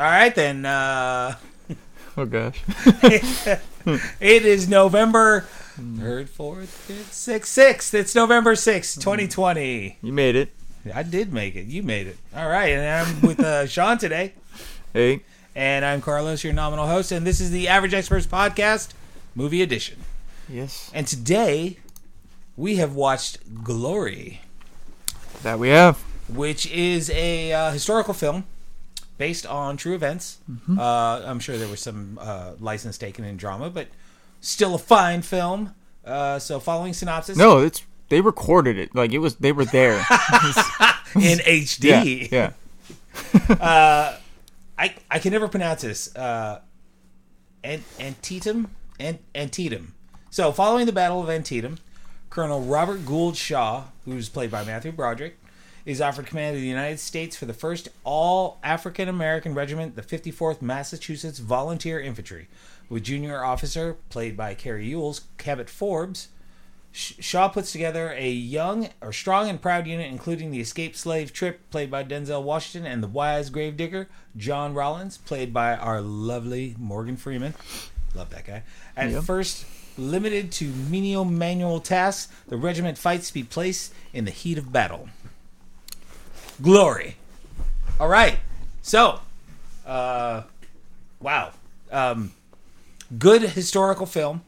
All right then. Uh, Oh gosh. it is November third, fourth, fifth, sixth, sixth. It's November sixth, twenty twenty. You made it. I did make it. You made it. All right, and I'm with uh, Sean today, Hey. and I'm Carlos, your nominal host, and this is the Average Experts Podcast, Movie Edition. Yes. And today we have watched Glory, That we have. which is a uh, historical film based on true events. Uh, I'm sure there was some uh, license taken in drama, but still a fine film. Uh, so, following synopsis No, it's they recorded it. Like it was they were there. in HD. yeah. Yeah. I, I can never pronounce this. Uh, Ant- Antietam? Ant- Antietam. So, following the Battle of Antietam, Colonel Robert Gould Shaw, who's played by Matthew Broderick, is offered command of the United States for the first all African American regiment, the 54th Massachusetts Volunteer Infantry, with junior officer, played by Cary Elwes, Cabot Forbes. Shaw puts together a young or strong and proud unit, including the escaped slave Trip, played by Denzel Washington, and the wise gravedigger John Rawlins, played by our lovely Morgan Freeman. Love that guy. At Yep. first limited to menial manual tasks, the regiment fights to be placed in the heat of battle. Glory. All right. So, uh, wow. Um, good historical film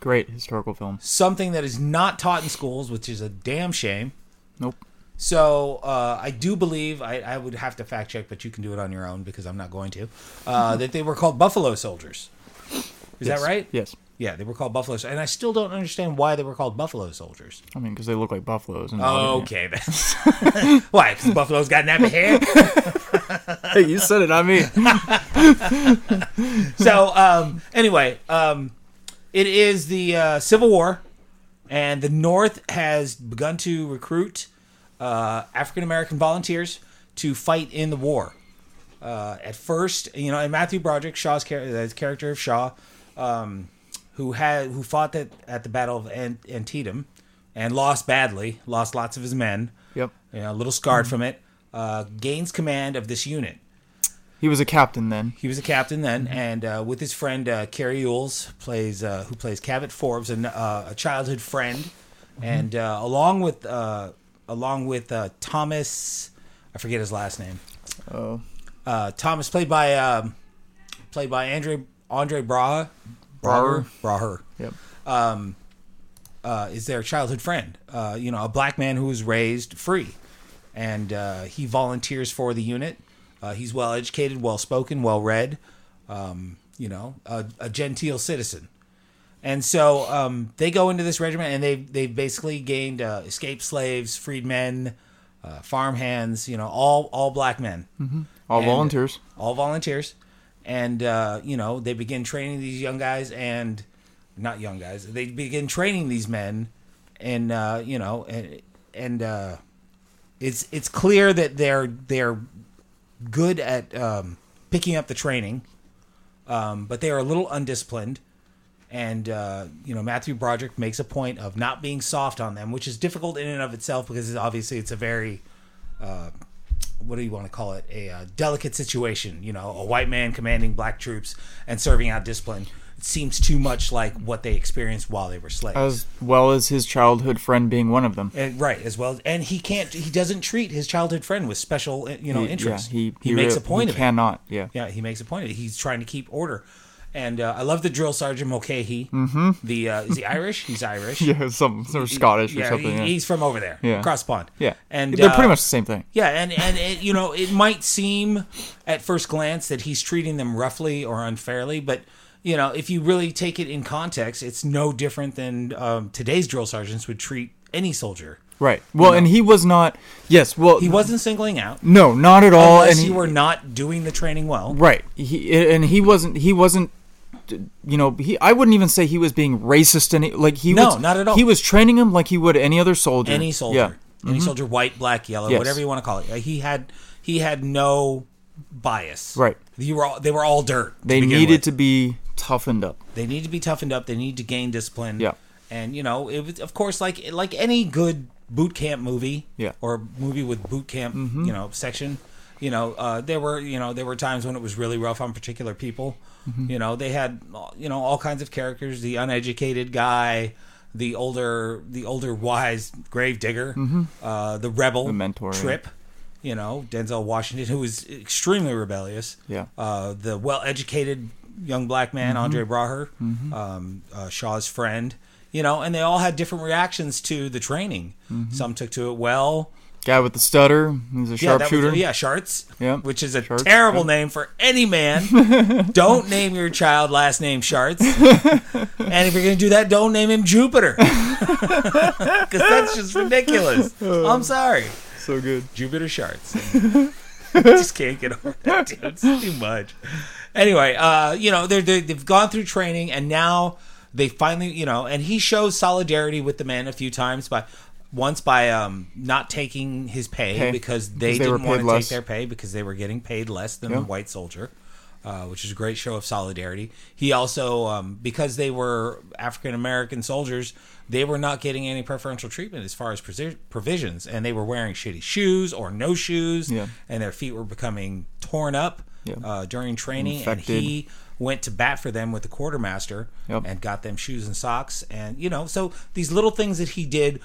Great historical film. something that is not taught in schools, which is a damn shame. Nope. So uh, I do believe I, I would have to fact check, but you can do it on your own because I'm not going to. Uh, that they were called Buffalo Soldiers. Is Yes. that right? Yes. Yeah, they were called Buffalo, Sol- and I still don't understand why they were called Buffalo Soldiers. I mean, because they look like buffaloes. And Okay, then. why? Because buffaloes got nappy hair. Hey, you said it, not me. so um, anyway, um, it is the uh, Civil War, and the North has begun to recruit uh, African American volunteers to fight in the war. Uh, at first, you know, and Matthew Broderick, Shaw's char- the character of Shaw, um, who had who fought that at the Battle of Ant- Antietam, and lost badly, lost lots of his men. Yep. You know, a little scarred from it. Uh, gains command of this unit. He was a captain then. He was a captain then, and uh, with his friend uh, Cary Elwes, plays uh, who plays Cabot Forbes, and uh, a childhood friend, and uh, along with uh, along with uh, Thomas, I forget his last name. Oh. Uh, Thomas, played by um, played by Andre Andre Braha, Braugher. Braugher, Yep. uh, is their childhood friend. Uh, you know, a black man who was raised free, and uh, he volunteers for the unit. Uh, he's well educated, well spoken, well read. Um, you know, a, a genteel citizen. And so um, they go into this regiment, and they they basically gained uh, escaped slaves, freed men, uh, farm hands. You know, all all black men All And- volunteers. all volunteers, and uh, you know they begin training these young guys and not young guys. They begin training these men, and uh, you know, and and uh, it's it's clear that they're they're good at um, picking up the training, um, but they are a little undisciplined. And uh, you know Matthew Broderick makes a point of not being soft on them, which is difficult in and of itself because obviously it's a very what do you want to call it a uh, delicate situation you know a white man commanding black troops and serving out discipline it seems too much like what they experienced while they were slaves As well as his childhood friend being one of them. and, right as well and he can't he doesn't treat his childhood friend with special uh, you know He- interest Yeah, he, he, makes re- a point he of it cannot. Yeah. yeah he makes a point of it he's trying to keep order and uh, I love the drill sergeant Mulcahy. Mm-hmm. The uh, is he Irish? He's Irish. Yeah, some sort of Scottish or yeah, something. he- yeah. he's from over there, Yeah. across the pond. yeah, and they're uh, pretty much the same thing. Yeah, and and it, you know it might seem at first glance that he's treating them roughly or unfairly, but you know if you really take it in context, it's no different than um, today's drill sergeants would treat any soldier. Right. Well, and he was not. Yes. Well, He wasn't singling out no, not at all. unless and you were not doing the training well. right. He and he wasn't. He wasn't. You know, he. I wouldn't even say he was being racist. Any like he No, was not at all. He was training him like he would any other soldier. Any soldier, Yeah. Mm-hmm. any soldier, white, black, yellow, Yes. whatever you want to call it. He had he had no bias. Right. You were all, they were all dirt. They begin needed with. to be toughened up. They need to be toughened up. They need to gain discipline. Yeah. And you know, it was of course like like any good boot camp movie. Yeah. Or movie with boot camp, you know, section. You know, uh, there were you know there were times when it was really rough on particular people. You know, they had you know all kinds of characters: the uneducated guy, the older the older wise grave digger, uh, the rebel, The mentor, yeah. Trip. You know, Denzel Washington, who was extremely rebellious. Yeah. Uh, the well-educated young black man, Mm-hmm. Andre Braugher, um, uh, Shaw's friend. You know, and they all had different reactions to the training. Mm-hmm. Some took to it well. Guy with the stutter. He's a Yeah, that was- sharpshooter. yeah, Sharts. Yeah. Which is a Sharts, terrible name for any man. don't name your child last name Sharts. and if you're going to do that, don't name him Jupiter. Because that's just ridiculous. I'm sorry. So good. Jupiter Sharts. just can't get over that, dude. It's too much. Anyway, uh, you know, they're, they're, they've gone through training and now they finally, you know, and he shows solidarity with the man a few times by once by um, not taking his pay Pay, because they, because they were didn't want paid to less. take their pay because they were getting paid less than Yeah. the white soldier. Uh, which is a great show of solidarity. He also, um, because they were African American soldiers, they were not getting any preferential treatment as far as presi- provisions, and they were wearing shitty shoes or no shoes, Yeah. and their feet were becoming torn up Yeah. uh, during training. Infected. And he went to bat for them with the quartermaster Yep. and got them shoes and socks, and you know, so these little things that he did.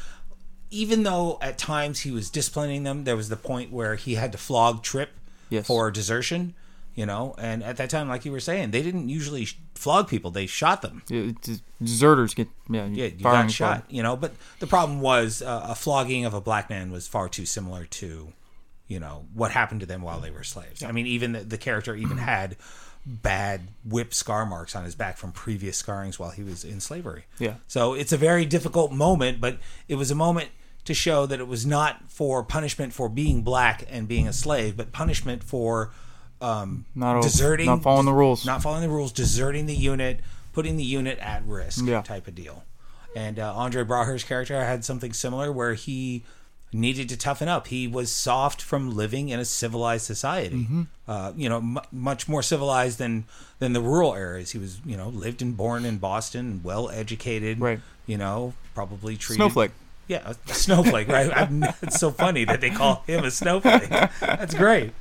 Even though at times he was disciplining them, there was the point where he had to flog Trip Yes. for desertion, you know. And at that time, like you were saying, they didn't usually flog people; they shot them. Yeah, deserters get yeah, Yeah, you got shot, you know. But the problem was uh, a flogging of a black man was far too similar to, you know, what happened to them while they were slaves. I mean, even the, the character even had bad whip scar marks on his back from previous scarrings while he was in slavery. Yeah. So it's a very difficult moment, but it was a moment to show that it was not for punishment for being black and being a slave, but punishment for um, Not deserting, not following the rules. not following the rules, deserting the unit, putting the unit at risk, Yeah. type of deal. And uh, Andre Braugher's character had something similar where he needed to toughen up. He was soft from living in a civilized society. Mm-hmm. Uh, you know, m- much more civilized than than the rural areas. He was, you know, lived and born in Boston, well educated. Right. You know, probably treated Snowflake. Yeah, a snowflake, right? I'm, it's so funny that they call him a snowflake. That's great.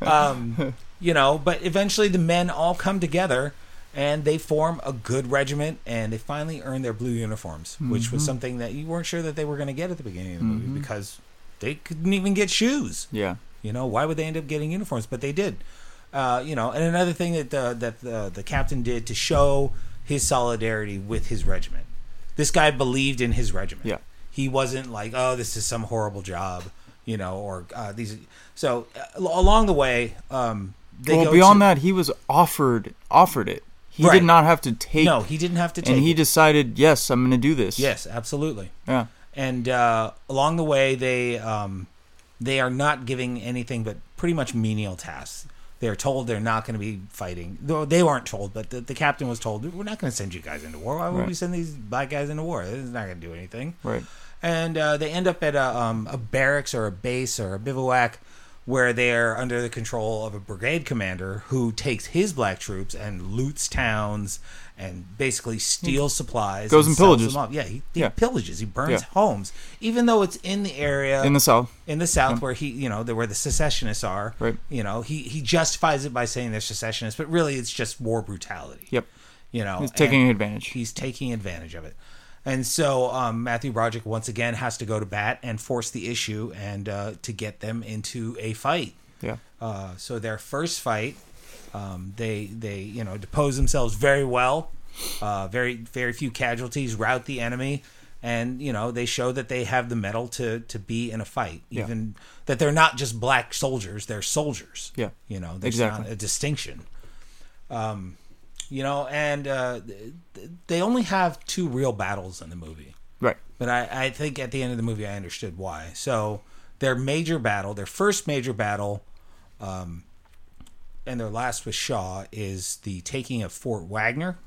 Um, you know, but eventually the men all come together and they form a good regiment and they finally earn their blue uniforms, which was something that you weren't sure that they were going to get at the beginning of the movie because they couldn't even get shoes. Yeah. You know, why would they end up getting uniforms? But they did. Uh, you know, and another thing that the, that the, the captain did to show his solidarity with his regiment. This guy believed in his regiment. Yeah. He wasn't like, oh, this is some horrible job, you know, or uh, these. So uh, along the way, um, they well, go beyond to- that, he was offered offered it. He Right. did not have to take. no, he didn't have to take. and he it. decided, yes, I'm going to do this. yes, absolutely. Yeah. and uh, along the way they um, they are not giving anything but pretty much menial tasks. They're told they're not going to be fighting. Though they weren't told, but the, the captain was told, "We're not going to send you guys into war. Why would Right. we send these black guys into war? This is not going to do anything." Right. And uh, they end up at a, um, a barracks or a base or a bivouac where they're under the control of a brigade commander who takes his black troops and loots towns and basically steals supplies. Goes and sells pillages. Yeah, he, he Yeah. pillages. He burns Yeah. homes, even though it's in the area In the South. in the South where he, you know, the, where the secessionists are. Right. You know, he he justifies it by saying they're secessionists, but really it's just war brutality. Yep. You know, He's taking advantage. He's taking advantage of it. And so um, Matthew Broderick once again has to go to bat and force the issue and uh, to get them into a fight. Yeah. Uh, so their first fight, um, they they you know depose themselves very well, uh, very very few casualties, rout the enemy, and you know they show that they have the mettle to to be in a fight, Yeah. even that they're not just black soldiers, they're soldiers. Yeah. you know there's Exactly. not a distinction. Um, you know, and uh, they only have two real battles in the movie. Right. But I, I think at the end of the movie, I understood why. So their major battle, their first major battle, um, and their last with Shaw is the taking of Fort Wagner,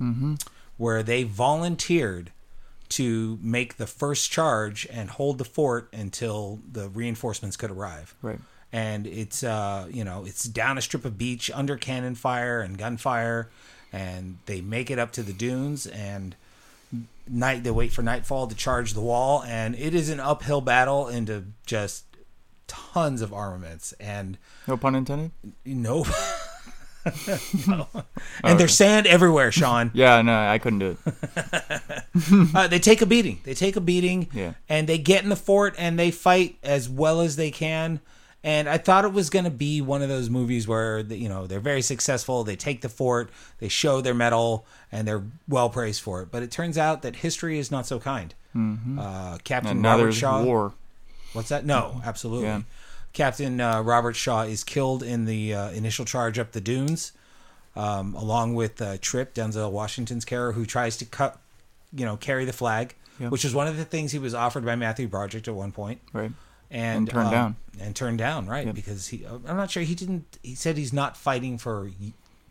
where they volunteered to make the first charge and hold the fort until the reinforcements could arrive. Right. And it's uh, you know it's down a strip of beach under cannon fire and gunfire, and they make it up to the dunes and night they wait for nightfall to charge the wall and it is an uphill battle into just tons of armaments and No pun intended. no. no. And there's sand everywhere, Sean. Yeah, no, I couldn't do it. Uh, they take a beating. They take a beating, Yeah. and they get in the fort and they fight as well as they can. And I thought it was going to be one of those movies where the- you know they're very successful. They take the fort, they show their medal, and they're well praised for it. But it turns out that history is not so kind. Uh, Captain now Robert Shaw. war. What's that? No, absolutely. Yeah. Captain uh, Robert Shaw is killed in the uh, initial charge up the dunes, um, along with uh, Trip Denzel Washington's character, who tries to cut, you know, carry the flag, Yeah. which is one of the things he was offered by Matthew Broderick at one point, Right. And, And turned um, down. and turned down, right? Yep. Because he, I'm not sure he didn't. He said he's not fighting for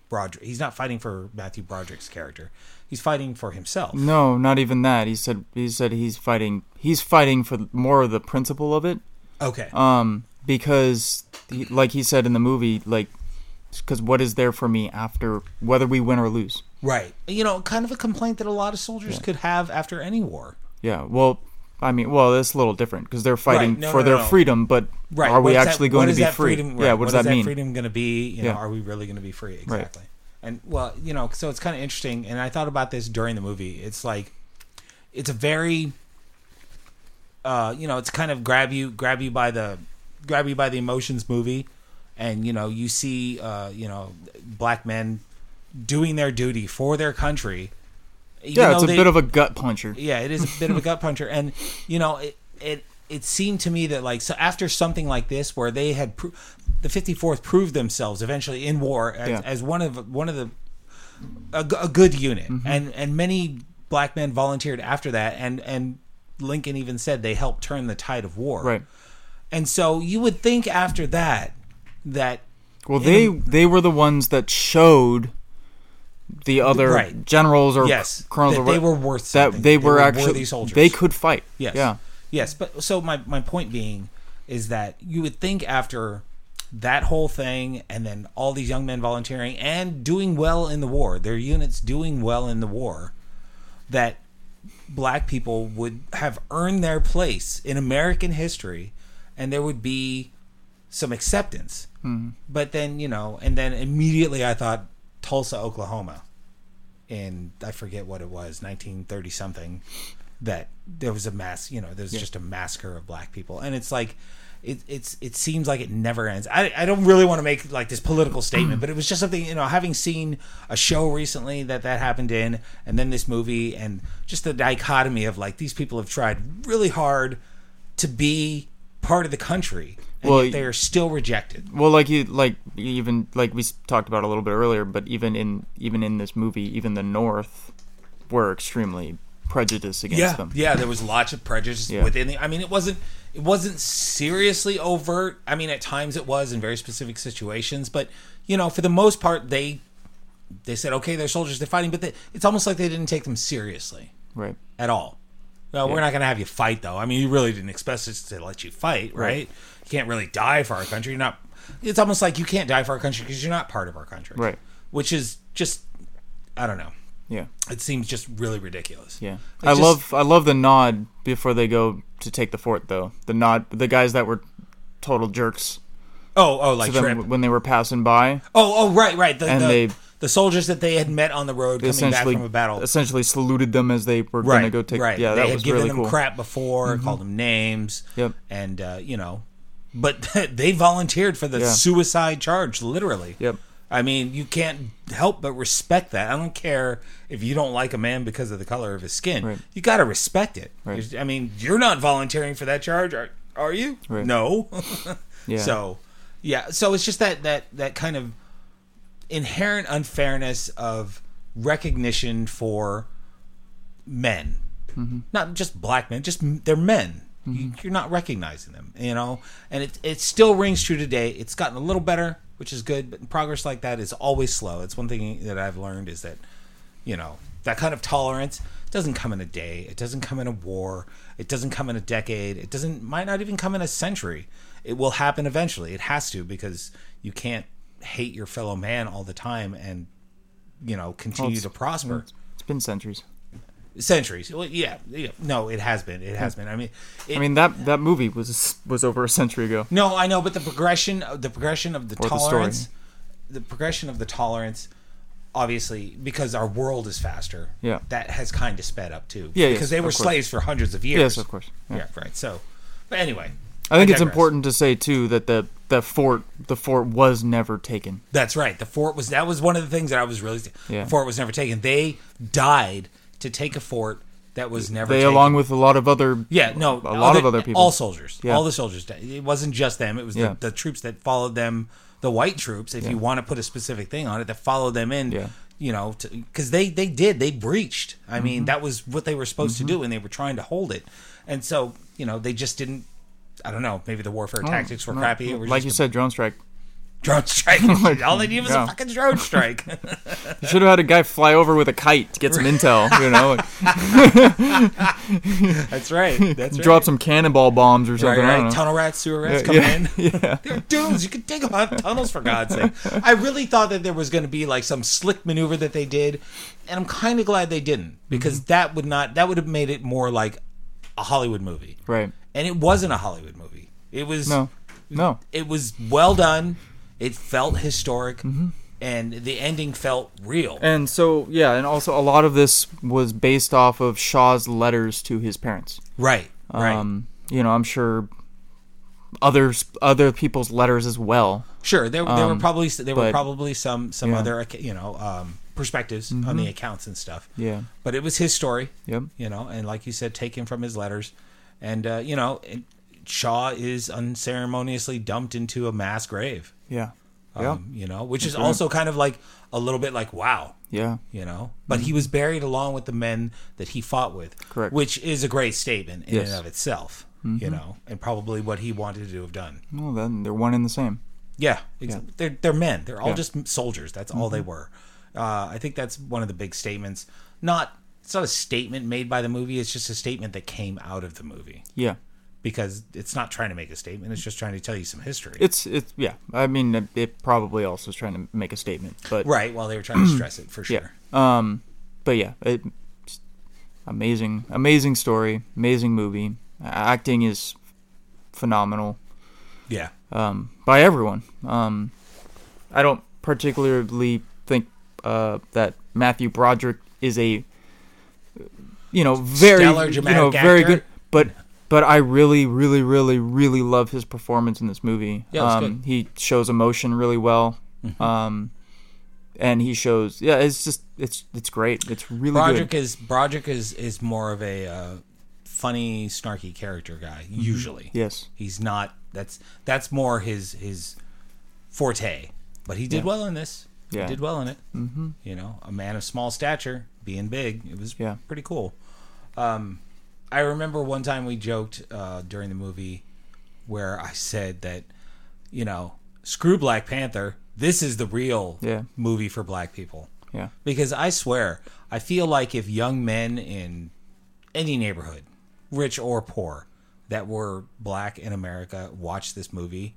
Broderick. He's not fighting for Matthew Broderick's character. He's fighting for himself. No, not even that. He said he said he's fighting. He's fighting for more of the principle of it. Okay. Um, because he, like he said in the movie, like, because what is there for me after whether we win or lose? right. You know, kind of a complaint that a lot of soldiers could have after any war. Yeah. Well, I mean, well, that's a little different because they're fighting Right, no, for no, their no. freedom, but Right. are we What actually that- going to be free? Freedom, Yeah. right, What does that mean? freedom going to be? You know, Yeah. are we really going to be free? Exactly. And well, you know, so it's kind of interesting. And I thought about this during the movie. It's like, it's a very, uh, you know, it's kind of grab you, grab you by the, grab you by the emotions movie, and you know, you see, uh, you know, black men doing their duty for their country. Yeah, it's a they- bit of a gut puncher. yeah, it is a bit of a gut puncher, and you know, it it it seemed to me that like so after something like this, where they had pro- the 54th proved themselves eventually in war as, Yeah. as one of one of the a good unit, Mm-hmm. and and many black men volunteered after that, and and Lincoln even said they helped turn the tide of war, Right. And so you would think after that that Well, they In- they were the ones that showed the other Right. generals or yes, colonels or they were worth that something. they were worthy actually soldiers. they could fight. Yes. Yeah. Yes, but so my my point being is that you would think after that whole thing and then all these young men volunteering and doing well in the war, their units doing well in the war, that black people would have earned their place in American history and there would be some acceptance. Mm-hmm. But then, you know, and then immediately I thought Tulsa, Oklahoma in I forget what it was, 1930 something, that there was a mass, you know, there's just a massacre of black people, and it's like. It, it's it seems like it never ends. I, I don't really want to make like this political statement, but it was just something you know. Having seen a show recently that that happened in, and then this movie, and just the dichotomy of like these people have tried really hard to be part of the country, Well, they are still rejected. Well, like you, like even like we talked about a little bit earlier, but even in even in this movie, even the North were extremely prejudiced against yeah, them. Yeah, there was lots of prejudice Yeah. within the. I mean, it wasn't it wasn't seriously overt. I mean, at times it was in very specific situations, but you know, for the most part, they they said, okay, they're soldiers, they're fighting, but they, it's almost like they didn't take them seriously Right. at all. Well, we're not going to have you fight, though. I mean, you really didn't expect us to let you fight, right? Right. You can't really die for our country. You're not. It's almost like you can't die for our country because you're not part of our country, Right. Which is just, I don't know. Yeah. It seems just really ridiculous. Yeah. I just- love I love the nod before they go to take the fort, though. The nod, the guys that were total jerks Oh, oh, like to trip. them when they were passing by. Oh, oh, right, right. The, And the, they- the soldiers that they had met on the road coming back from a battle. essentially saluted them as they were Right, going to go take. right. Yeah, they that had was given really them cool. Mm-hmm. crap before, called them names. Yep. And uh, you know, but they volunteered for the Yeah. suicide charge, literally. Yep. I mean, you can't help but respect that. I don't care if you don't like a man because of the color of his skin. Right. You got to respect it. Right. I mean, you're not volunteering for that charge, are, are you? Right. No. Yeah. So, yeah. So it's just that that that kind of inherent unfairness of recognition for men, mm-hmm. not just black men, just they're men. You, mm-hmm. you're not recognizing them, you know, and it it still rings true today. It's gotten a little better, which is good, but progress like that is always slow. It's one thing that I've learned is that, you know, that kind of tolerance doesn't come in a day. It doesn't come in a war. It doesn't come in a decade. It doesn't might not even come in a century. It will happen eventually. It has to because you can't hate your fellow man all the time and you know continue it's- to prosper. It's been centuries. Centuries. Well, yeah, yeah, no, it has been. It has been. I mean, it, I mean that that movie was was over a century ago. no, I know, but the progression, the progression of the Or tolerance, the, progression of the tolerance, obviously, because our world is faster. Yeah. that has kind of sped up too. Yeah, because yes, they were slaves for hundreds of years. Yes, of course. Yeah. Yeah, right. So, but anyway, I think it's important to say too that the the fort the fort was never taken. That's right. The fort was that was one of the things that I was really. Yeah. The fort was never taken. They died to take a fort that was never. They taken. along with a lot of other Yeah, no, a lot of other people. all soldiers, Yeah. all the soldiers. died. It wasn't just them; it was Yeah. the, the troops that followed them, the white troops. If you want to put a specific thing on it, that followed them in. Yeah. You know, because they they did they breached. I mean, Mm-hmm. that was what they were supposed to do, and they were trying to hold it. And so, you know, they just didn't. I don't know. Maybe the warfare tactics were crappy. It was like you just said, drone strike. Drone strike. All they need was Yeah. a fucking drone strike. You should have had a guy fly over with a kite to get some intel. You know, That's right. That's right. drop some cannonball bombs or something. Don't right. Tunnel rats, sewer rats Yeah, coming yeah, in. yeah. They're dudes. You could dig them out of tunnels for God's sake. I really thought that there was going to be like some slick maneuver that they did, and I'm kind of glad they didn't because Mm-hmm. that would not that would have made it more like a Hollywood movie, Right? and it wasn't a Hollywood movie. It was No, no. it was well done. It felt historic, Mm-hmm. and the ending felt real. And so yeah, and also a lot of this was based off of Shaw's letters to his parents. right, right. Um, you know, I'm sure others other people's letters as well. Sure, there, there were Um, probably there were probably some some Yeah. other you know um, perspectives on the accounts and stuff. Yeah. But it was his story. Yep. you know, and like you said, taken from his letters, and uh, you know, Shaw is unceremoniously dumped into a mass grave. Yeah. Um, Yeah. you know, which is right. also kind of like a little bit like wow, Yeah. you know, but he was buried along with the men that he fought with, Correct. Which is a great statement in Yes. and of itself, you know, and probably what he wanted to have done. Well, then they're one and the same. Yeah, ex- they're they're men. They're all Yeah. just soldiers. That's all they were. Uh, I think that's one of the big statements. Not it's not a statement made by the movie. It's just a statement that came out of the movie Yeah. Because it's not trying to make a statement. It's just trying to tell you some history. It's it's yeah. I mean, it, it probably also is trying to make a statement, but right. While they were trying to stress it for sure. yeah. Um, but yeah, it, it's amazing, amazing story, amazing movie. Acting is phenomenal Yeah. um, by everyone. Um, I don't particularly think uh, that Matthew Broderick is a you know very Stellar you know very actor. good, but but I really really really really love his performance in this movie. Yeah, um, good. Mm-hmm. He shows emotion really well. Um, and he shows yeah, it's just it's it's great. It's really Broderick good. is Broderick is is more of a uh, funny, snarky character guy. Usually, Yes. he's not. That's that's more his his forte. But he did Yeah. well in this. Yeah. He did well in it. Mm-hmm. You know, a man of small stature being big. It was Yeah. pretty cool. Um, I remember one time we joked uh, during the movie where I said that, you know, screw Black Panther. This is the real Yeah. movie for black people. Yeah. Because I swear, I feel like if young men in any neighborhood, rich or poor, that were black in America watched this movie,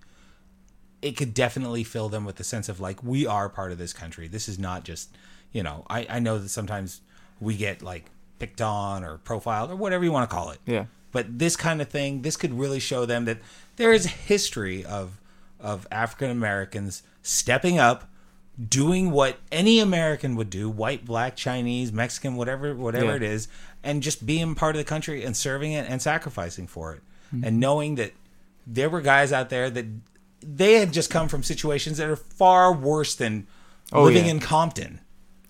it could definitely fill them with the sense of like, we are part of this country. This is not just, you know, I, I know that sometimes we get like picked on or profiled or whatever you want to call it. Yeah. But this kind of thing, this could really show them that there is a history of of African Americans stepping up, doing what any American would do, white, black, Chinese, Mexican, whatever whatever Yeah. it is, and just being part of the country and serving it and sacrificing for it. Mm-hmm. And knowing that there were guys out there that they had just come from situations that are far worse than Oh, living yeah. in Compton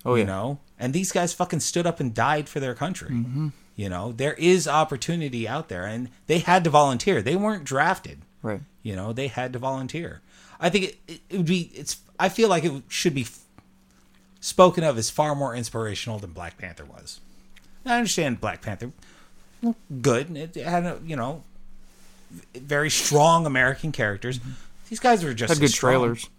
Oh you yeah. know and these guys fucking stood up and died for their country Mm-hmm. you know there is opportunity out there and they had to volunteer they weren't drafted Right. you know they had to volunteer i think it, it, would be it's i feel like it should be f- spoken of as far more inspirational than black panther was i understand black panther good it had a, you know very strong american characters these guys were just Mm-hmm. Had good strong. trailers.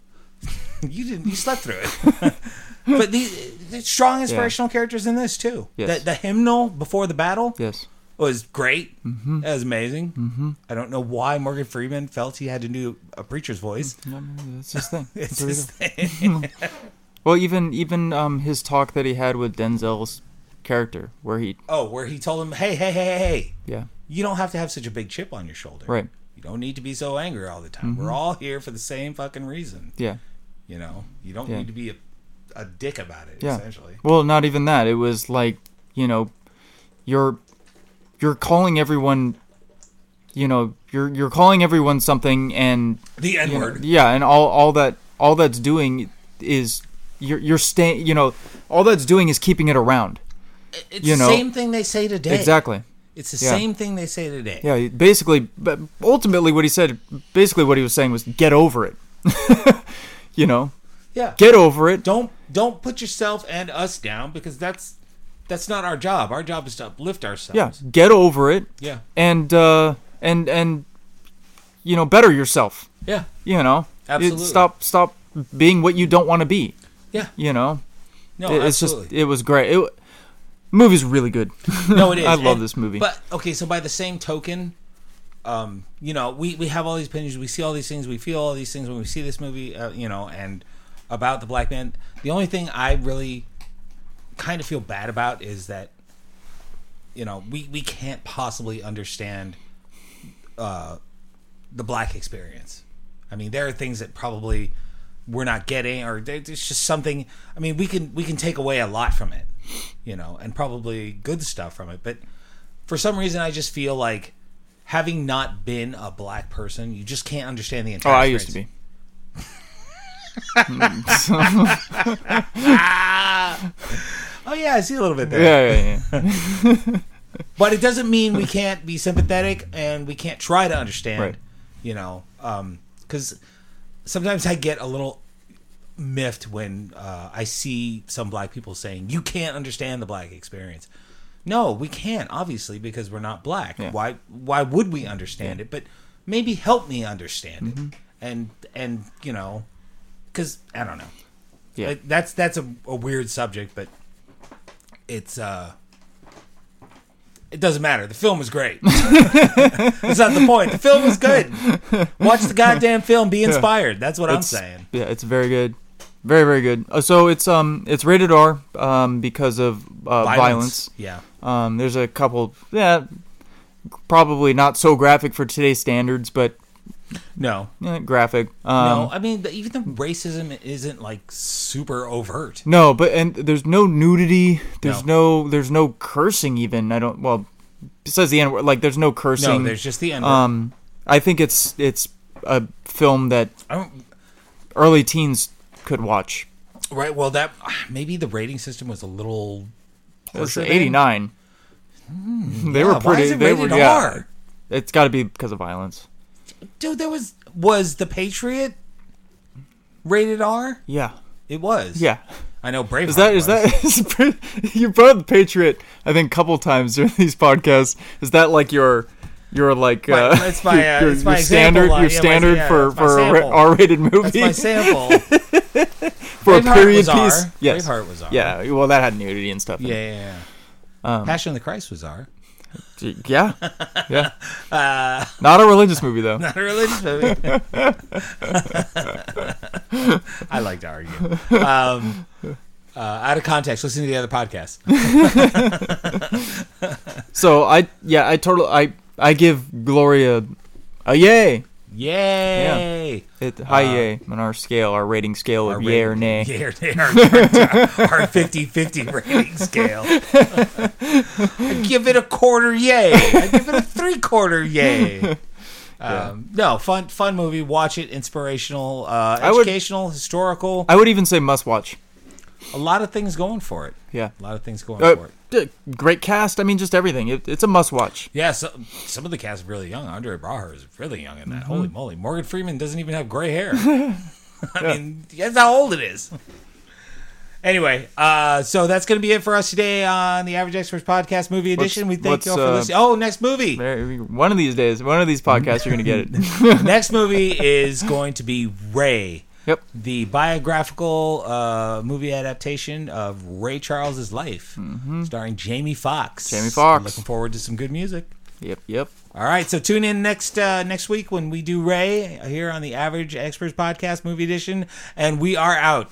You didn't. You slept through it. but the, the strong inspirational characters in this too. Yes. The, the hymnal before the battle Yes. was great. Mm-hmm. That was amazing. Mm-hmm. I don't know why Morgan Freeman felt he had to do a preacher's voice. No, no, that's his thing. It's his thing. Well, even even um his talk that he had with Denzel's character where he Oh, where he told him, "Hey, hey, hey, hey, hey, yeah you don't have to have such a big chip on your shoulder. right You don't need to be so angry all the time. We're all here for the same fucking reason. yeah You know, you don't Yeah. need to be a, a dick about it. Yeah. Essentially, Well, not even that. It was like, you know, you're you're calling everyone you know, you're you're calling everyone something and the N you know, word. yeah, and all all that all that's doing is you're you're staying, you know, all that's doing is keeping it around. It's you the same thing they say today. Exactly. It's the Yeah. same thing they say today. Yeah, basically but ultimately what he said basically what he was saying was get over it. you know, Yeah. get over it. Don't don't put yourself and us down because that's that's not our job. Our job is to uplift ourselves. Yeah, get over it Yeah. and uh and and you know, better yourself. Yeah. you know It- Absolutely. stop stop being what you don't want to be Yeah. you know No, It- it's absolutely. just it was great it, movie's really good no, it is. i love And- this movie But okay, so by the same token, um, you know, we we have all these opinions, we see all these things, we feel all these things when we see this movie, uh, you know, and about the black man. The only thing I really kind of feel bad about is that you know we we can't possibly understand uh, the black experience. I mean, there are things that probably we're not getting, or there's just something. I mean, we can we can take away a lot from it, you know, and probably good stuff from it. But for some reason, I just feel like having not been a black person, you just can't understand the entire. oh i used to be Oh yeah, I see a little bit there. yeah yeah yeah but it doesn't mean we can't be sympathetic and we can't try to understand Right. you know because sometimes i get a little miffed when uh, i see some black people saying you can't understand the black experience no we can't obviously because we're not black Yeah. why why would we understand it but maybe help me understand Mm-hmm. it and and you know because i don't know yeah that's that's a, a weird subject, but it's uh it doesn't matter. The film was great. That's not the point. The film was good. Watch the goddamn film, be inspired. That's what I'm saying. yeah it's very good very very good uh, so it's um it's rated r um because of uh, violence. Yeah. um there's a couple yeah probably not so graphic for today's standards but No. eh, graphic um no. I mean, the, even the racism isn't like super overt. No, but and there's no nudity. There's no, there's no cursing even. I don't. Well, besides the end, like there's no cursing. No, there's just the end. um, I think it's it's a film that I don't, early teens could watch. right. Well, that maybe the rating system was a little. It's then. 89. they Yeah, were pretty. they were yeah. R? It's got to be because of violence. Dude, there was was the Patriot rated R? Yeah. It was. Yeah. I know Braveheart. Is that is that is you brought the Patriot? I think a couple times during these podcasts. Is that like your your like My- uh, it's my, uh, your, it's your my example standard line. your Yeah, standard yeah, for for a sample. R-rated movie That's my sample. for a period R. piece? Yes. Braveheart was R. Yeah. Well, that had nudity and stuff. in Yeah, yeah, yeah. Um, Passion of the Christ was R. Yeah. Yeah. Uh, Not a religious movie though. not a religious movie. I like to argue. Um, uh, out of context, listen to the other podcast. So I yeah I totally I I give Gloria a yay. Yay! It, high Uh, yay on our scale, our rating scale of Our yay or nay. Yay or nay. Our, our 50-50 rating scale. I give it a quarter yay. I give it a three quarter yay. Um, no, fun fun movie. Watch it. Inspirational, uh, I would- educational, historical. I would even say must watch. A lot of things going for it. Yeah. A lot of things going Uh, for it. great cast. I mean, just everything. It, it's a must watch. Yeah, so, some of the cast really young. Andre Braugher is really young in that. Mm-hmm. Holy moly. Morgan Freeman doesn't even have gray hair. I mean, that's how old it is. Anyway, uh, so that's going to be it for us today on the Average Experts Podcast Movie Edition. we thank you all for uh, listening. Oh, next movie. One of these days, one of these podcasts, you're gonna get it. next movie is going to be Ray. Yep. The biographical uh, movie adaptation of Ray Charles's life, starring Jamie Foxx. Mm-hmm. Jamie Foxx. Looking forward to some good music. Yep. Yep. All right, so tune in next uh, next week when we do Ray here on the Average Experts Podcast Movie Edition, and we are out.